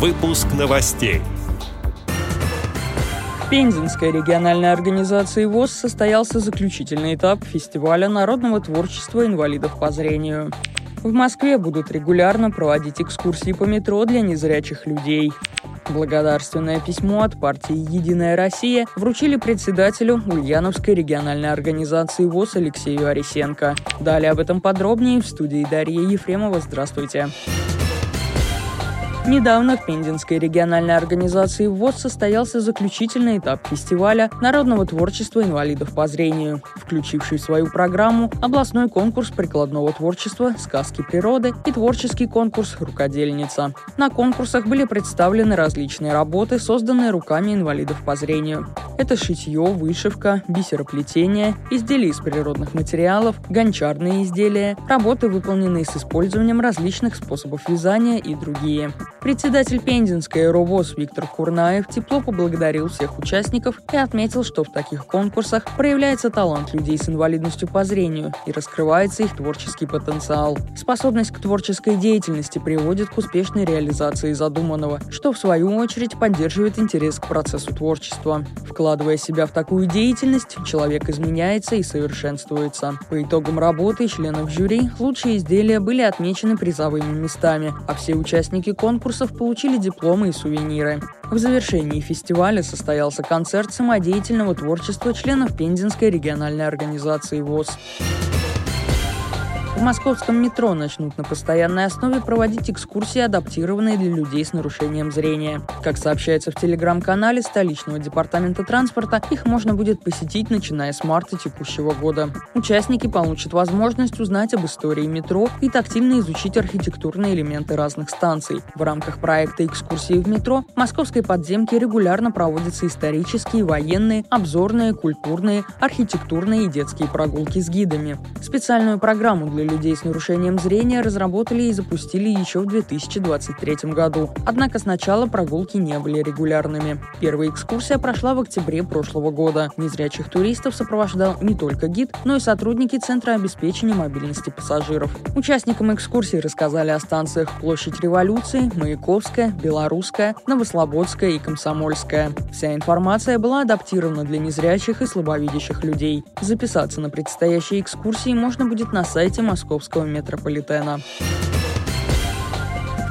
Выпуск новостей. В Пензенской региональной организации ВОЗ состоялся заключительный этап фестиваля народного творчества инвалидов по зрению. В Москве будут регулярно проводить экскурсии по метро для незрячих людей. Благодарственное письмо от партии «Единая Россия» вручили председателю Ульяновской региональной организации ВОЗ Алексею Арисенко. Далее об этом подробнее в студии Дарья Ефремова. Здравствуйте. Здравствуйте. Недавно в Пензенской региональной организации ВОЗ состоялся заключительный этап фестиваля народного творчества инвалидов по зрению, включивший в свою программу областной конкурс прикладного творчества «Сказки природы» и творческий конкурс «Рукодельница». На конкурсах были представлены различные работы, созданные руками инвалидов по зрению. Это шитье, вышивка, бисероплетение, изделия из природных материалов, гончарные изделия, работы, выполненные с использованием различных способов вязания и другие. Председатель Пензенской РОВОЗ Виктор Курнаев тепло поблагодарил всех участников и отметил, что в таких конкурсах проявляется талант людей с инвалидностью по зрению и раскрывается их творческий потенциал. Способность к творческой деятельности приводит к успешной реализации задуманного, что в свою очередь поддерживает интерес к процессу творчества. Вкладывая себя в такую деятельность, человек изменяется и совершенствуется. По итогам работы членов жюри лучшие изделия были отмечены призовыми местами, а все участники конкурсов получили дипломы и сувениры. В завершении фестиваля состоялся концерт самодеятельного творчества членов Пензенской региональной организации ВОЗ. В московском метро начнут на постоянной основе проводить экскурсии, адаптированные для людей с нарушением зрения. Как сообщается в телеграм-канале столичного департамента транспорта, их можно будет посетить, начиная с марта текущего года. Участники получат возможность узнать об истории метро и тактильно изучить архитектурные элементы разных станций. В рамках проекта «Экскурсии в метро» в московской подземке регулярно проводятся исторические, военные, обзорные, культурные, архитектурные и детские прогулки с гидами. Специальную программу для людей с нарушением зрения разработали и запустили еще в 2023 году. Однако сначала прогулки не были регулярными. Первая экскурсия прошла в октябре прошлого года. Незрячих туристов сопровождал не только гид, но и сотрудники Центра обеспечения мобильности пассажиров. Участникам экскурсии рассказали о станциях Площадь Революции, Маяковская, Белорусская, Новослободская и Комсомольская. Вся информация была адаптирована для незрячих и слабовидящих людей. Записаться на предстоящие экскурсии можно будет на сайте московского метрополитена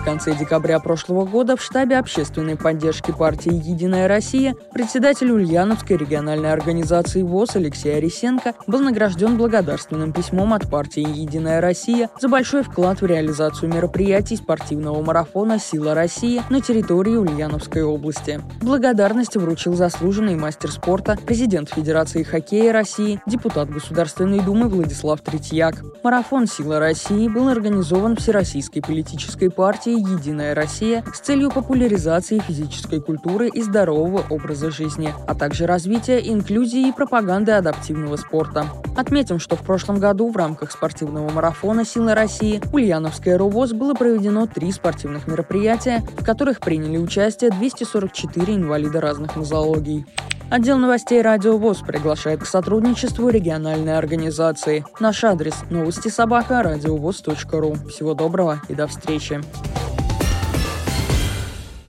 конце декабря прошлого года в штабе общественной поддержки партии «Единая Россия» председатель Ульяновской региональной организации ВОЗ Алексей Арисенко был награжден благодарственным письмом от партии «Единая Россия» за большой вклад в реализацию мероприятий спортивного марафона «Сила России» на территории Ульяновской области. Благодарность вручил заслуженный мастер спорта, президент Федерации хоккея России, депутат Государственной Думы Владислав Третьяк. Марафон «Сила России» был организован Всероссийской политической партией «Единая Россия» с целью популяризации физической культуры и здорового образа жизни, а также развития инклюзии и пропаганды адаптивного спорта. Отметим, что в прошлом году в рамках спортивного марафона «Сила России» Ульяновское РОВОЗ было проведено три спортивных мероприятия, в которых приняли участие 244 инвалида разных нозологий. Отдел новостей «Радио ВОЗ» приглашает к сотрудничеству региональной организации. Наш адрес – новости собака ру. Всего доброго и до встречи.